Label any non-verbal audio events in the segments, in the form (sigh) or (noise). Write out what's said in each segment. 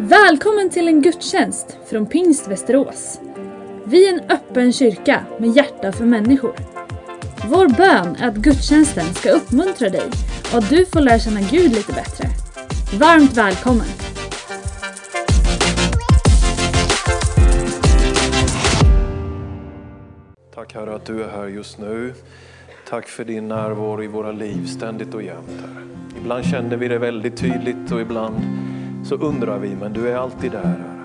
Välkommen till en gudstjänst från Pingst Västerås. Vi är en öppen kyrka med hjärta för människor. Vår bön är att gudstjänsten ska uppmuntra dig och att du får lära känna Gud lite bättre. Varmt välkommen! Tack Herre att du är här just nu. Tack för din närvaro i våra liv ständigt och jämt Herre. Ibland känner vi det väldigt tydligt och ibland så undrar vi, men du är alltid där Herre.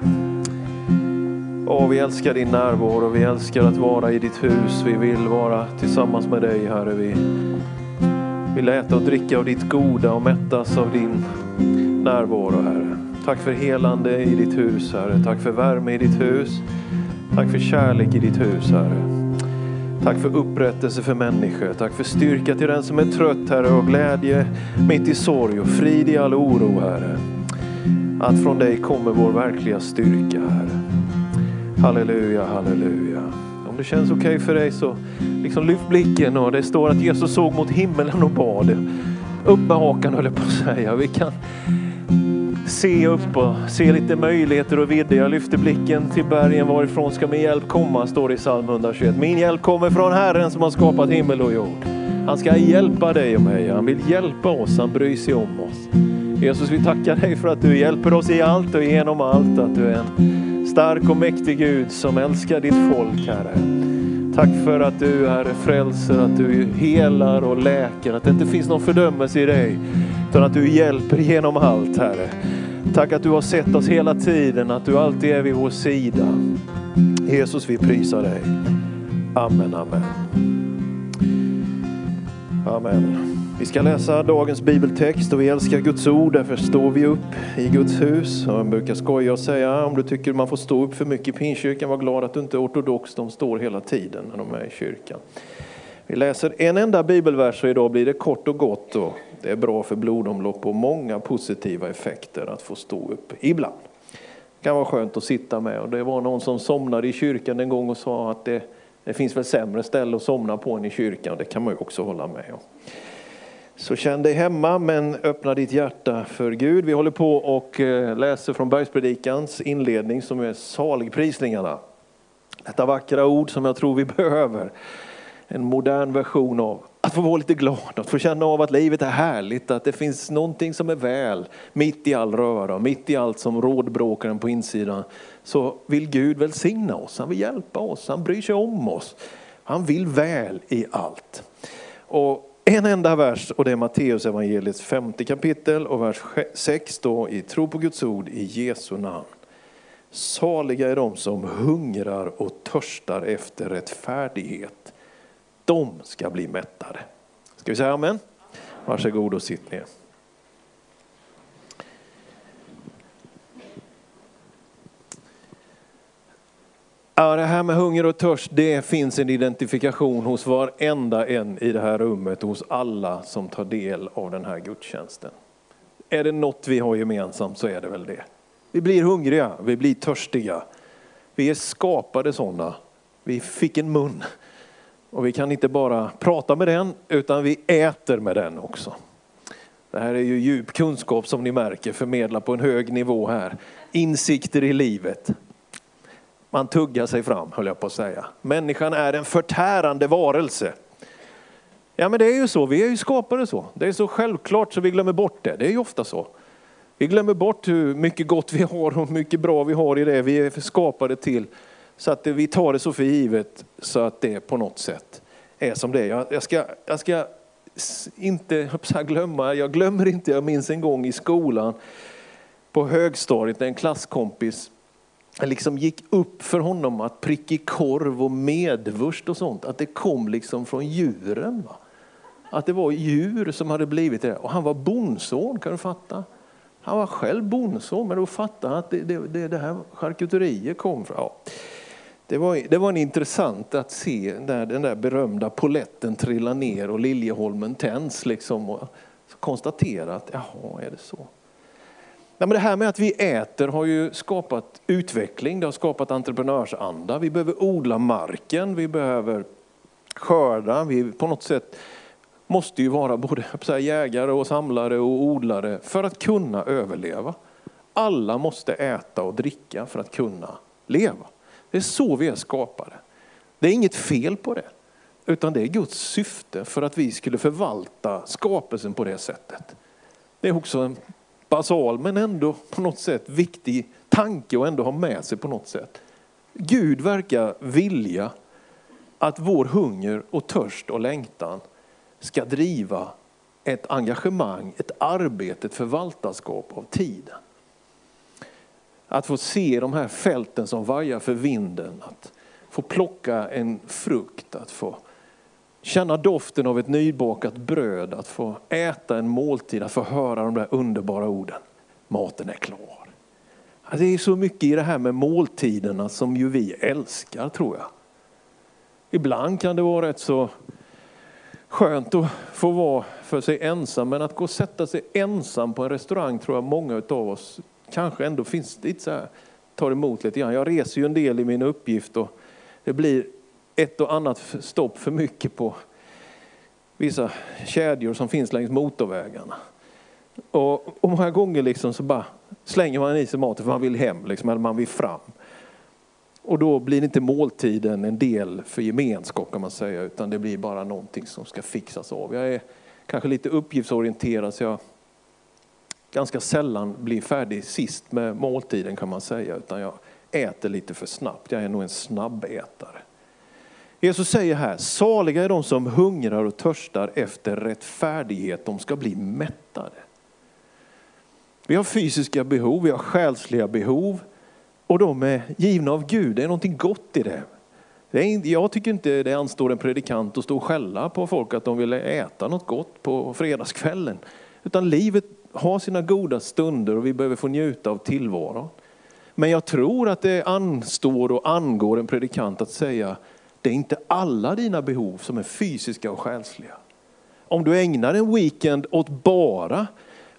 Åh, vi älskar din närvaro, vi älskar att vara i ditt hus. Vi vill vara tillsammans med dig Herre. Vi vill äta och dricka av ditt goda och mättas av din närvaro Herre. Tack för helande i ditt hus Herre. Tack för värme i ditt hus. Tack för kärlek i ditt hus Herre. Tack för upprättelse för människor. Tack för styrka till den som är trött Herre och glädje mitt i sorg och frid i all oro Herre. Att från dig kommer vår verkliga styrka Herre. Halleluja, halleluja. Om det känns okej okay för dig så liksom lyft blicken och det står att Jesus såg mot himmelen och bad. Upp med hakan höll jag på att säga. Vi kan se upp och se lite möjligheter och vidder. Jag lyfter blicken till bergen varifrån ska min hjälp komma, står det i psalm 121. Min hjälp kommer från Herren som har skapat himmel och jord. Han ska hjälpa dig och mig. Han vill hjälpa oss, han bryr sig om oss. Jesus, vi tackar dig för att du hjälper oss i allt och genom allt. Att du är en stark och mäktig Gud som älskar ditt folk, Herre. Tack för att du är frälser, att du helar och läker, att det inte finns någon fördömelse i dig, utan att du hjälper genom allt, Herre. Tack att du har sett oss hela tiden, att du alltid är vid vår sida. Jesus, vi prisar dig. Amen, amen. Amen. Vi ska läsa dagens bibeltext och vi älskar Guds ord, därför står vi upp i Guds hus. Och jag brukar skoja och säga, om du tycker man får stå upp för mycket i pinkyrkan, var glad att du inte är ortodox, de står hela tiden när de är i kyrkan. Vi läser en enda bibelvers och idag blir det kort och gott. Och det är bra för blodomlopp och många positiva effekter att få stå upp ibland. Det kan vara skönt att sitta med och det var någon som somnade i kyrkan en gång och sa att det, det finns väl sämre ställe att somna på än i kyrkan. Det kan man ju också hålla med om. Så känn dig hemma men öppna ditt hjärta för Gud. Vi håller på och eh, läser från Bergspredikans inledning som är saligprisningarna. Detta vackra ord som jag tror vi (laughs) behöver. En modern version av att få vara lite glad, att få känna av att livet är härligt, att det finns någonting som är väl mitt i all röra, mitt i allt som rådbråkar en på insidan. Så vill Gud välsigna oss, han vill hjälpa oss, han bryr sig om oss. Han vill väl i allt. Och en enda vers och det är Matteus evangeliets femte kapitel och vers 6 då i tro på Guds ord i Jesu namn. Saliga är de som hungrar och törstar efter rättfärdighet. De ska bli mättade. Ska vi säga amen? Varsågod och sitt ner. Ja, det här med hunger och törst, det finns en identifikation hos varenda en i det här rummet, hos alla som tar del av den här gudstjänsten. Är det något vi har gemensamt så är det väl det. Vi blir hungriga, vi blir törstiga. Vi är skapade sådana. Vi fick en mun och vi kan inte bara prata med den utan vi äter med den också. Det här är ju djup kunskap som ni märker förmedla på en hög nivå här. Insikter i livet. Man tuggar sig fram, höll jag på att säga. Människan är en förtärande varelse. Ja men det är ju så, vi är ju skapade så. Det är så självklart så vi glömmer bort det. Det är ju ofta så. Vi glömmer bort hur mycket gott vi har och hur mycket bra vi har i det vi är skapade till. Så att vi tar det så för givet så att det på något sätt är som det är. Jag ska, jag ska inte glömma, jag glömmer inte, jag minns en gång i skolan på högstadiet när en klasskompis liksom gick upp för honom att prickig korv och medvurst och sånt, att det kom liksom från djuren. Va? Att det var djur som hade blivit det. Och han var bondson, kan du fatta? Han var själv bondson, men då fattade han att det, det, det, det här charkuteriet kom från... Ja. Det var, det var en intressant att se när den där berömda poletten trillar ner och Liljeholmen tänds. Liksom, och konstatera att jaha, är det så? Nej, men det här med att vi äter har ju skapat utveckling, det har skapat entreprenörsanda. Vi behöver odla marken, vi behöver skörda, vi på något sätt måste ju vara både jägare och samlare och odlare för att kunna överleva. Alla måste äta och dricka för att kunna leva. Det är så vi är skapade. Det är inget fel på det. Utan det är Guds syfte för att vi skulle förvalta skapelsen på det sättet. Det är också en basal men ändå på något sätt viktig tanke att ändå ha med sig på något sätt. Gud verkar vilja att vår hunger och törst och längtan ska driva ett engagemang, ett arbete, ett förvaltarskap av tiden. Att få se de här fälten som vajar för vinden, att få plocka en frukt, att få känna doften av ett nybakat bröd, att få äta en måltid, att få höra de där underbara orden. Maten är klar. Alltså, det är så mycket i det här med måltiderna som ju vi älskar tror jag. Ibland kan det vara rätt så skönt att få vara för sig ensam, men att gå och sätta sig ensam på en restaurang tror jag många av oss kanske ändå finns lite så här, tar emot lite grann. Jag reser ju en del i min uppgift och det blir ett och annat stopp för mycket på vissa kedjor som finns längs motorvägarna. Och, och många gånger liksom så bara slänger man i sig maten för man vill hem, liksom, eller man vill fram. Och då blir inte måltiden en del för gemenskap kan man säga, utan det blir bara någonting som ska fixas av. Jag är kanske lite uppgiftsorienterad så jag ganska sällan blir färdig sist med måltiden kan man säga, utan jag äter lite för snabbt. Jag är nog en snabbätare. Jesus säger här, saliga är de som hungrar och törstar efter rättfärdighet, de ska bli mättade. Vi har fysiska behov, vi har själsliga behov och de är givna av Gud. Det är någonting gott i det. det är, jag tycker inte det anstår en predikant att stå och skälla på folk att de vill äta något gott på fredagskvällen. Utan livet har sina goda stunder och vi behöver få njuta av tillvaron. Men jag tror att det anstår och angår en predikant att säga, det är inte alla dina behov som är fysiska och själsliga. Om du ägnar en weekend åt bara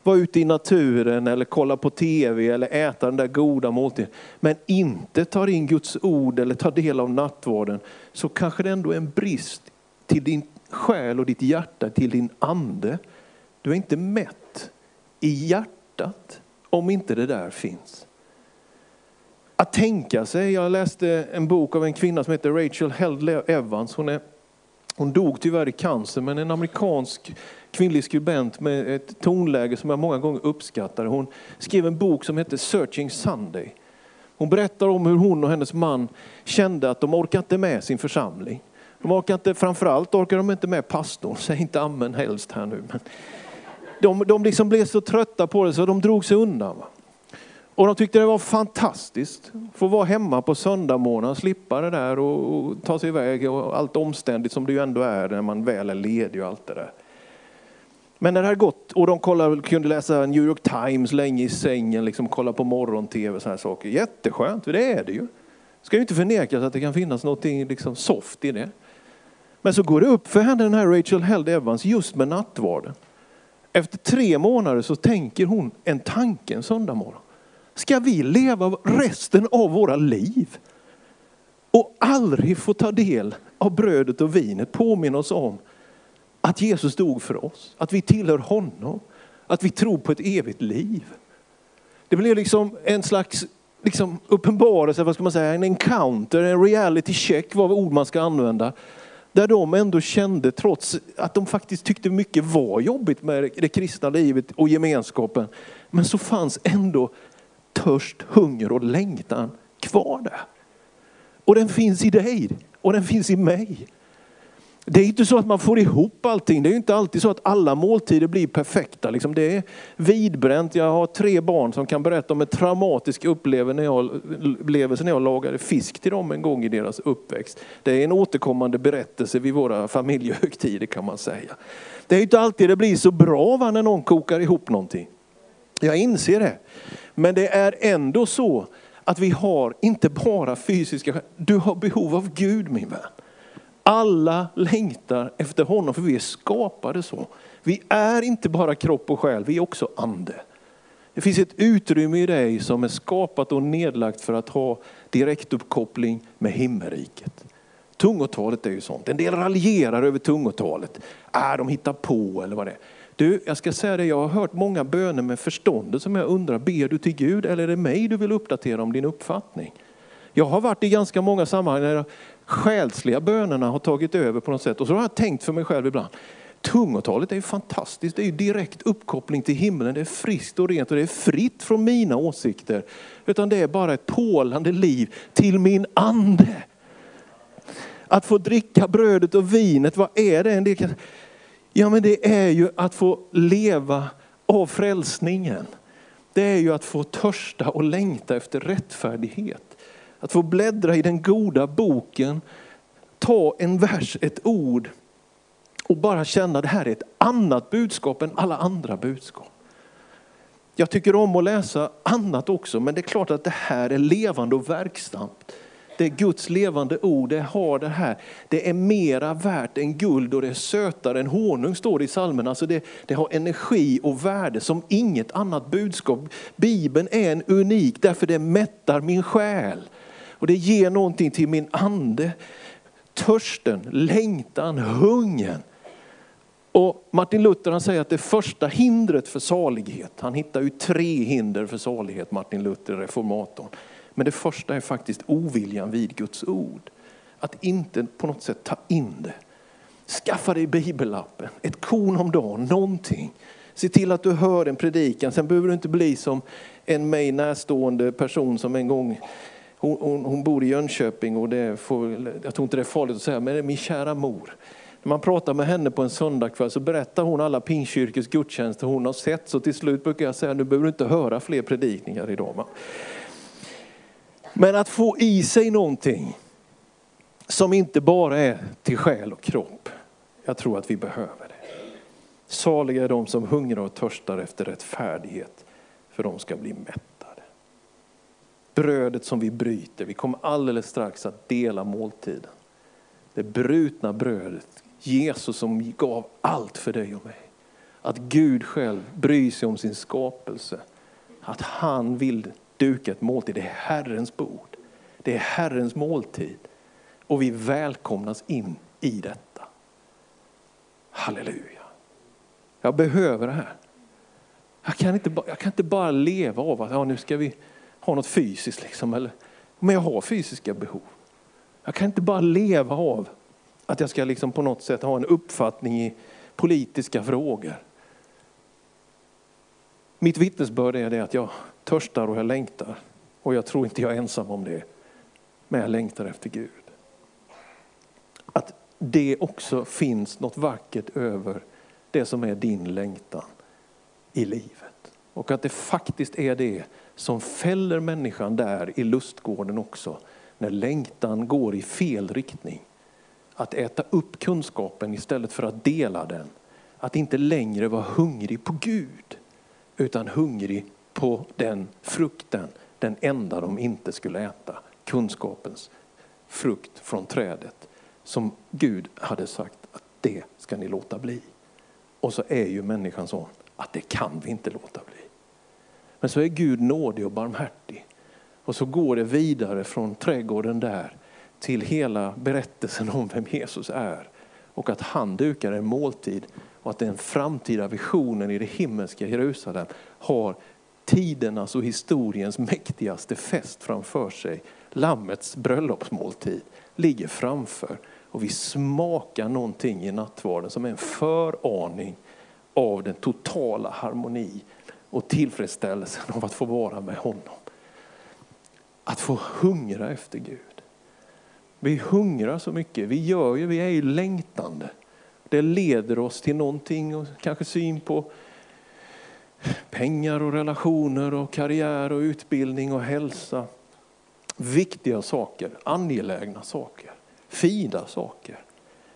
vara ute i naturen eller kolla på tv eller äta den där goda måltiden, men inte tar in Guds ord eller tar del av nattvarden, så kanske det ändå är en brist till din själ och ditt hjärta, till din ande. Du är inte mätt i hjärtat om inte det där finns. Att tänka sig, jag läste en bok av en kvinna som heter Rachel Held Evans. Hon, är, hon dog tyvärr i cancer, men en amerikansk kvinnlig skribent med ett tonläge som jag många gånger uppskattar. Hon skrev en bok som heter Searching Sunday. Hon berättar om hur hon och hennes man kände att de orkade inte med sin församling. De orkar inte, framförallt orkar de inte med pastorn, säg inte amen helst här nu. Men de de liksom blev så trötta på det så de drog sig undan. Va? Och de tyckte det var fantastiskt. att Få vara hemma på söndag slippa det där och, och, ta sig iväg och allt omständigt som det ju ändå är när man väl är ledig och allt det där. Men när det hade gått, och de kollade, kunde läsa New York Times länge i sängen, liksom kolla på morgon-tv och sådana saker. Jätteskönt, för det är det ju. Ska ju inte förnekas att det kan finnas något liksom soft i det. Men så går det upp för henne, den här Rachel Held Evans, just med nattvarden. Efter tre månader så tänker hon en tanke en söndag morgon. Ska vi leva resten av våra liv och aldrig få ta del av brödet och vinet, påminna oss om att Jesus dog för oss, att vi tillhör honom, att vi tror på ett evigt liv. Det blir liksom en slags liksom uppenbarelse, vad ska man säga, en encounter, en reality check, vad ord man ska använda. Där de ändå kände, trots att de faktiskt tyckte mycket var jobbigt med det kristna livet och gemenskapen, men så fanns ändå törst, hunger och längtan kvar där. Och den finns i dig och den finns i mig. Det är inte så att man får ihop allting. Det är inte alltid så att alla måltider blir perfekta. Liksom det är vidbränt. Jag har tre barn som kan berätta om en traumatisk upplevelse när jag lagade fisk till dem en gång i deras uppväxt. Det är en återkommande berättelse vid våra familjehögtider kan man säga. Det är inte alltid det blir så bra va, när någon kokar ihop någonting. Jag inser det. Men det är ändå så att vi har inte bara fysiska skäl. Du har behov av Gud min vän. Alla längtar efter honom för vi är skapade så. Vi är inte bara kropp och själ, vi är också ande. Det finns ett utrymme i dig som är skapat och nedlagt för att ha direktuppkoppling med himmelriket. Tungotalet är ju sånt. En del raljerar över tungotalet. Äh, de hittar på eller vad det är. Du, jag ska säga det, jag har hört många böner med förståndet som jag undrar, ber du till Gud eller är det mig du vill uppdatera om din uppfattning? Jag har varit i ganska många sammanhang där de själsliga bönerna har tagit över på något sätt och så har jag tänkt för mig själv ibland, tungotalet är ju fantastiskt, det är ju direkt uppkoppling till himlen, det är friskt och rent och det är fritt från mina åsikter. Utan det är bara ett pålande liv till min ande. Att få dricka brödet och vinet, vad är det? Ja men det är ju att få leva av frälsningen. Det är ju att få törsta och längta efter rättfärdighet. Att få bläddra i den goda boken, ta en vers, ett ord och bara känna att det här är ett annat budskap än alla andra budskap. Jag tycker om att läsa annat också, men det är klart att det här är levande och verksamt. Det Guds levande ord, det har det här. Det är mera värt än guld och det är sötare än honung står det i salmen. Alltså det, det har energi och värde som inget annat budskap. Bibeln är en unik därför det mättar min själ. Och det ger någonting till min ande. Törsten, längtan, hungern. Och Martin Luther han säger att det första hindret för salighet, han hittar ju tre hinder för salighet, Martin Luther, reformatorn. Men det första är faktiskt oviljan vid Guds ord. Att inte på något sätt ta in det. Skaffa dig bibelappen, ett korn om dagen, någonting. Se till att du hör en predikan. Sen behöver du inte bli som en mig närstående person som en gång, hon, hon, hon bor i Jönköping och det får, jag tror inte det är farligt att säga, men det är min kära mor. När man pratar med henne på en söndagkväll så berättar hon alla pingstkyrkors gudstjänster hon har sett. Så till slut brukar jag säga, nu behöver du inte höra fler predikningar idag. Men att få i sig någonting som inte bara är till själ och kropp. Jag tror att vi behöver det. Saliga är de som hungrar och törstar efter rättfärdighet, för de ska bli mättade. Brödet som vi bryter, vi kommer alldeles strax att dela måltiden. Det brutna brödet, Jesus som gav allt för dig och mig. Att Gud själv bryr sig om sin skapelse. Att han vill duka ett måltid. Det är Herrens bord. Det är Herrens måltid. Och vi välkomnas in i detta. Halleluja. Jag behöver det här. Jag kan inte, jag kan inte bara leva av att ja, nu ska vi ha något fysiskt. Liksom, eller, men jag har fysiska behov. Jag kan inte bara leva av att jag ska liksom på något sätt ha en uppfattning i politiska frågor. Mitt vittnesbörd är det att jag törstar och jag längtar. Och jag tror inte jag är ensam om det. Men jag längtar efter Gud. Att det också finns något vackert över det som är din längtan i livet. Och att det faktiskt är det som fäller människan där i lustgården också. När längtan går i fel riktning. Att äta upp kunskapen istället för att dela den. Att inte längre vara hungrig på Gud utan hungrig på den frukten, den enda de inte skulle äta, kunskapens frukt från trädet som Gud hade sagt att det ska ni låta bli. Och så är ju människan sån att det kan vi inte låta bli. Men så är Gud nådig och barmhärtig. Och så går det vidare från trädgården där till hela berättelsen om vem Jesus är. Och att han dukar en måltid och att den framtida visionen i det himmelska Jerusalem har tidernas och historiens mäktigaste fest framför sig. Lammets bröllopsmåltid ligger framför och vi smakar någonting i nattvarden som är en föraning av den totala harmoni och tillfredsställelsen av att få vara med honom. Att få hungra efter Gud. Vi hungrar så mycket, vi gör ju, vi är ju längtande. Det leder oss till någonting och kanske syn på pengar och relationer och karriär och utbildning och hälsa. Viktiga saker, angelägna saker, fina saker.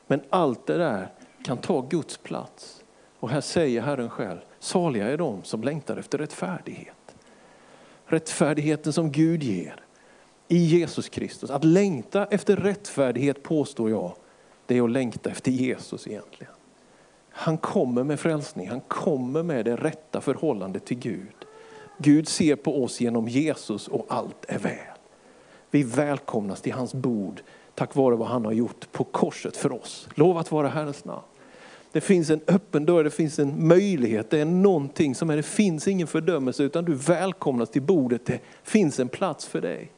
Men allt det där kan ta Guds plats. Och här säger Herren själv, saliga är de som längtar efter rättfärdighet. Rättfärdigheten som Gud ger i Jesus Kristus. Att längta efter rättfärdighet påstår jag, det är att längta efter Jesus egentligen. Han kommer med frälsning, han kommer med det rätta förhållandet till Gud. Gud ser på oss genom Jesus och allt är väl. Vi välkomnas till hans bord tack vare vad han har gjort på korset för oss. Lov att vara Herrens namn. Det finns en öppen dörr, det finns en möjlighet, det är någonting som är, det finns ingen fördömelse utan du välkomnas till bordet, det finns en plats för dig.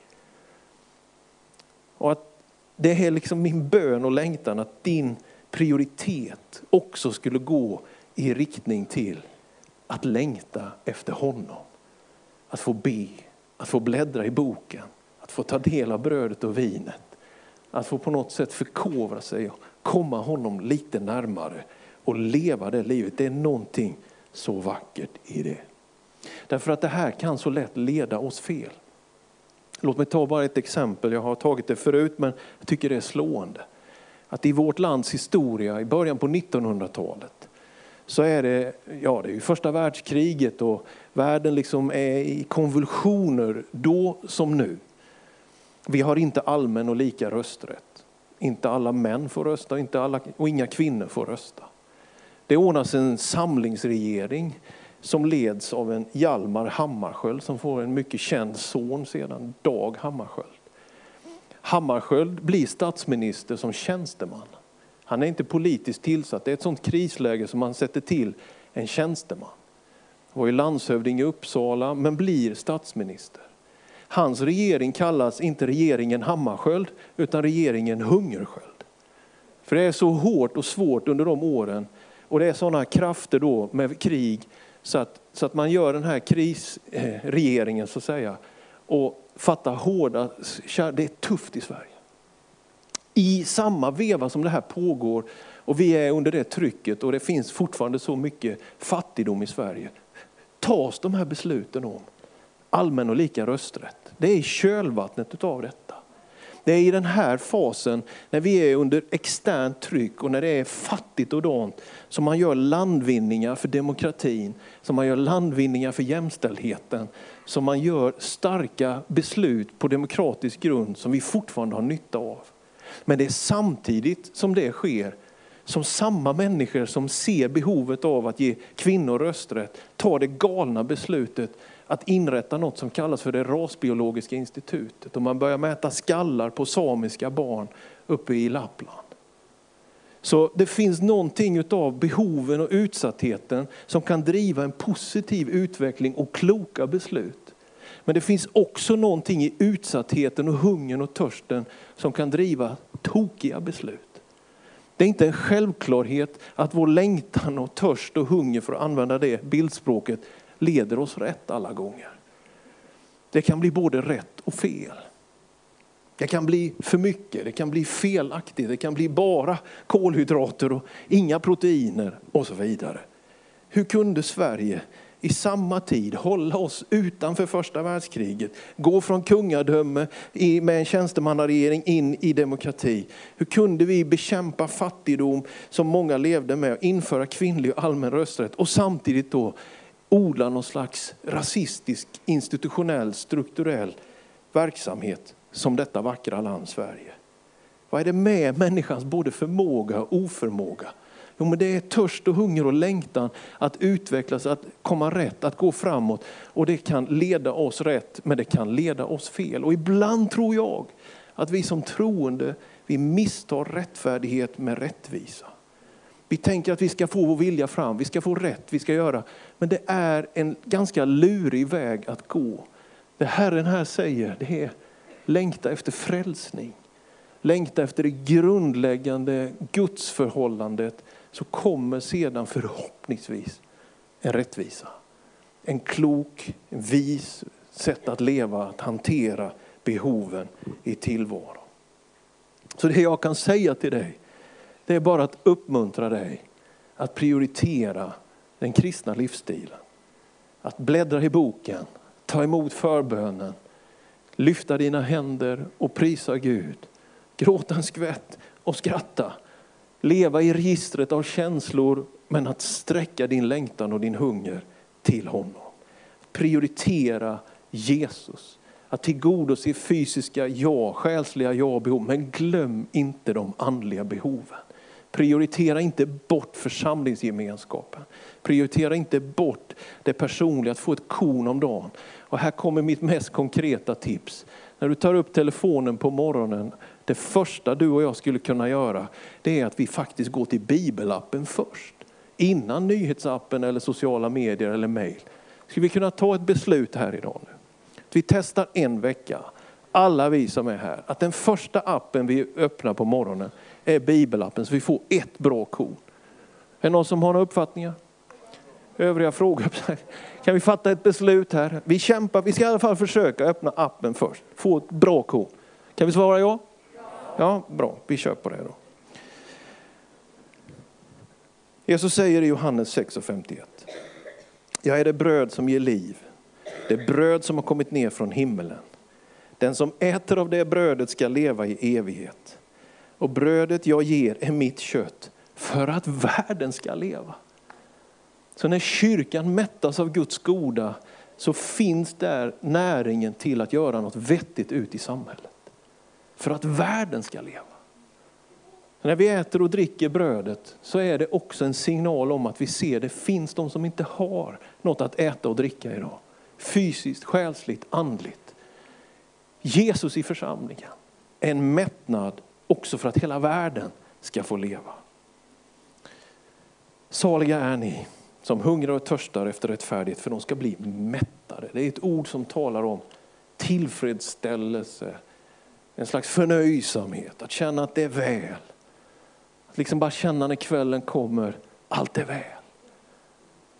Och att det är liksom min bön och längtan att din prioritet också skulle gå i riktning till att längta efter honom. Att få be, att få bläddra i boken, att få ta del av brödet och vinet. Att få på något sätt förkovra sig och komma honom lite närmare och leva det livet. Det är någonting så vackert i det. Därför att det här kan så lätt leda oss fel. Låt mig ta bara ett exempel, jag har tagit det förut men jag tycker det är slående. Att i vårt lands historia i början på 1900-talet så är det, ja det är ju första världskriget och världen liksom är i konvulsioner då som nu. Vi har inte allmän och lika rösträtt. Inte alla män får rösta inte alla, och inga kvinnor får rösta. Det ordnas en samlingsregering som leds av en Hjalmar Hammarskjöld som får en mycket känd son sedan, Dag Hammarskjöld. Hammarskjöld blir statsminister som tjänsteman. Han är inte politiskt tillsatt, det är ett sånt krisläge som man sätter till en tjänsteman. Han var ju landshövding i Uppsala men blir statsminister. Hans regering kallas inte regeringen Hammarskjöld utan regeringen Hungersköld. För det är så hårt och svårt under de åren och det är sådana krafter då med krig så att, så att man gör den här krisregeringen eh, så att säga och fattar hårda, det är tufft i Sverige. I samma veva som det här pågår och vi är under det trycket och det finns fortfarande så mycket fattigdom i Sverige, tas de här besluten om allmän och lika rösträtt. Det är i kölvattnet utav detta. Det är i den här fasen, när vi är under externt tryck och när det är fattigt och dant, som man gör landvinningar för demokratin, som man gör landvinningar för jämställdheten, som man gör starka beslut på demokratisk grund som vi fortfarande har nytta av. Men det är samtidigt som det sker som samma människor som ser behovet av att ge kvinnor rösträtt tar det galna beslutet att inrätta något som kallas för det rasbiologiska institutet. Och man börjar mäta skallar på samiska barn uppe i Lappland. Så det finns någonting av behoven och utsattheten som kan driva en positiv utveckling och kloka beslut. Men det finns också någonting i utsattheten och hungern och törsten som kan driva tokiga beslut. Det är inte en självklarhet att vår längtan och törst och hunger, för att använda det bildspråket, leder oss rätt alla gånger. Det kan bli både rätt och fel. Det kan bli för mycket, det kan bli felaktigt, det kan bli bara kolhydrater och inga proteiner och så vidare. Hur kunde Sverige i samma tid hålla oss utanför första världskriget, gå från kungadöme med en tjänstemannaregering in i demokrati. Hur kunde vi bekämpa fattigdom som många levde med, införa kvinnlig allmän rösträtt och samtidigt då odla någon slags rasistisk, institutionell, strukturell verksamhet som detta vackra land Sverige. Vad är det med människans både förmåga och oförmåga? Jo, men det är törst och hunger och längtan att utvecklas, att komma rätt, att gå framåt. Och det kan leda oss rätt, men det kan leda oss fel. Och ibland tror jag att vi som troende, vi misstar rättfärdighet med rättvisa. Vi tänker att vi ska få vår vilja fram, vi ska få rätt, vi ska göra. Men det är en ganska lurig väg att gå. Det Herren här säger, det är längta efter frälsning. Längta efter det grundläggande gudsförhållandet så kommer sedan förhoppningsvis en rättvisa. En klok, en vis sätt att leva, att hantera behoven i tillvaron. Så det jag kan säga till dig, det är bara att uppmuntra dig att prioritera den kristna livsstilen. Att bläddra i boken, ta emot förbönen, lyfta dina händer och prisa Gud. Gråta en skvätt och skratta. Leva i registret av känslor men att sträcka din längtan och din hunger till honom. Prioritera Jesus. Att tillgodose fysiska ja, själsliga ja behov. Men glöm inte de andliga behoven. Prioritera inte bort församlingsgemenskapen. Prioritera inte bort det personliga, att få ett korn om dagen. Och här kommer mitt mest konkreta tips. När du tar upp telefonen på morgonen, det första du och jag skulle kunna göra, det är att vi faktiskt går till bibelappen först. Innan nyhetsappen eller sociala medier eller mejl. Skulle vi kunna ta ett beslut här idag nu? Vi testar en vecka, alla vi som är här, att den första appen vi öppnar på morgonen är bibelappen så vi får ett bra korn. Är det någon som har några uppfattningar? Övriga frågor? (laughs) Kan vi fatta ett beslut här? Vi kämpar, vi ska i alla fall försöka öppna appen först, få ett bra korn. Kan vi svara ja? Ja, bra, vi kör på det då. Jesus säger i Johannes 6.51. Jag är det bröd som ger liv. Det bröd som har kommit ner från himmelen. Den som äter av det brödet ska leva i evighet. Och brödet jag ger är mitt kött för att världen ska leva. Så när kyrkan mättas av Guds goda så finns där näringen till att göra något vettigt ut i samhället. För att världen ska leva. När vi äter och dricker brödet så är det också en signal om att vi ser det finns de som inte har något att äta och dricka idag. Fysiskt, själsligt, andligt. Jesus i församlingen. En mättnad också för att hela världen ska få leva. Saliga är ni som hungrar och törstar efter rättfärdighet för de ska bli mättade. Det är ett ord som talar om tillfredsställelse, en slags förnöjsamhet, att känna att det är väl. Att liksom bara känna när kvällen kommer, allt är väl.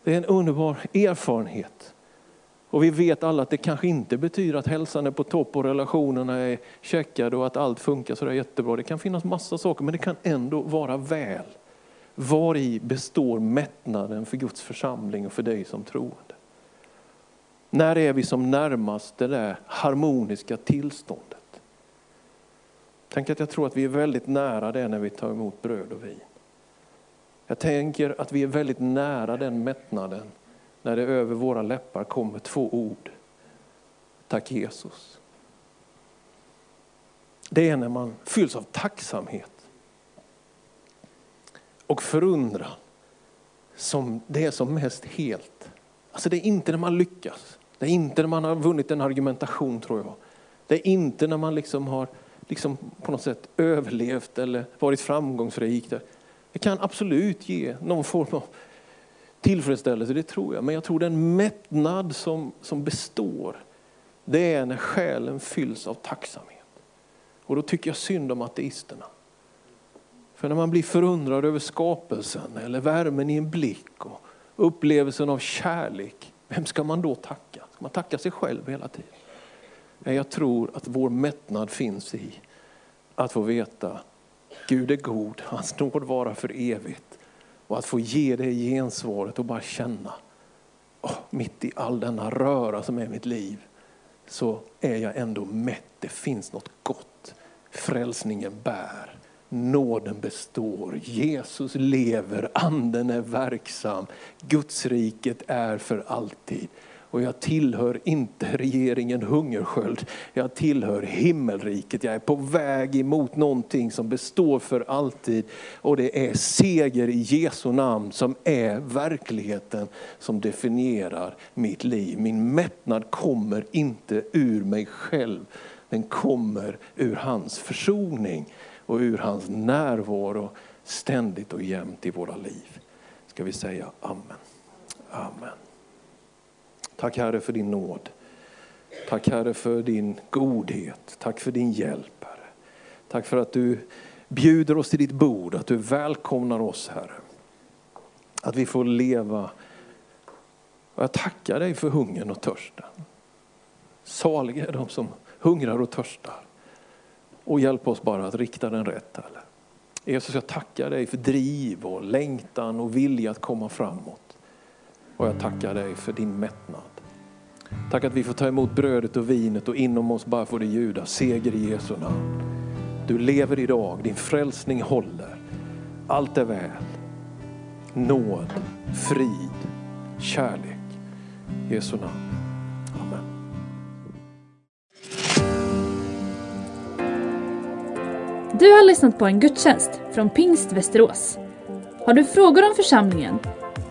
Det är en underbar erfarenhet. Och vi vet alla att det kanske inte betyder att hälsan är på topp och relationerna är checkade och att allt funkar så jättebra. Det kan finnas massa saker men det kan ändå vara väl. Var i består mättnaden för Guds församling och för dig som troende? När är vi som närmast det där harmoniska tillståndet? Tänk att jag tror att vi är väldigt nära det när vi tar emot bröd och vin. Jag tänker att vi är väldigt nära den mättnaden när det över våra läppar kommer två ord. Tack Jesus. Det är när man fylls av tacksamhet och förundran som det är som mest helt. Alltså det är inte när man lyckas. Det är inte när man har vunnit en argumentation tror jag. Det är inte när man liksom har liksom på något sätt överlevt eller varit framgångsrik. Det kan absolut ge någon form av tillfredsställelse, det tror jag. Men jag tror den mättnad som, som består, det är när själen fylls av tacksamhet. Och då tycker jag synd om ateisterna. För när man blir förundrad över skapelsen eller värmen i en blick och upplevelsen av kärlek, vem ska man då tacka? Ska man tacka sig själv hela tiden? Jag tror att vår mättnad finns i att få veta Gud är god, hans nåd vara för evigt. Och att få ge det gensvaret och bara känna, oh, mitt i all denna röra som är mitt liv, så är jag ändå mätt. Det finns något gott. Frälsningen bär. Nåden består, Jesus lever, anden är verksam, Guds riket är för alltid. Och jag tillhör inte regeringen hungersköld, jag tillhör himmelriket. Jag är på väg emot någonting som består för alltid. Och det är seger i Jesu namn som är verkligheten som definierar mitt liv. Min mättnad kommer inte ur mig själv, den kommer ur hans försoning och ur hans närvaro ständigt och jämt i våra liv. Ska vi säga Amen. Amen. Tack Herre för din nåd. Tack Herre för din godhet. Tack för din hjälp Herre. Tack för att du bjuder oss till ditt bord, att du välkomnar oss Herre. Att vi får leva. Och jag tackar dig för hungern och törsten. Saliga är de som hungrar och törstar. Och hjälp oss bara att rikta den rätt Herre. Jesus jag tackar dig för driv och längtan och vilja att komma framåt. Och jag tackar dig för din mättnad. Tack att vi får ta emot brödet och vinet och inom oss bara får det ljuda seger i Jesu namn. Du lever idag, din frälsning håller. Allt är väl. Nåd, frid, kärlek. I Jesu namn. Du har lyssnat på en gudstjänst från Pingst Västerås. Har du frågor om församlingen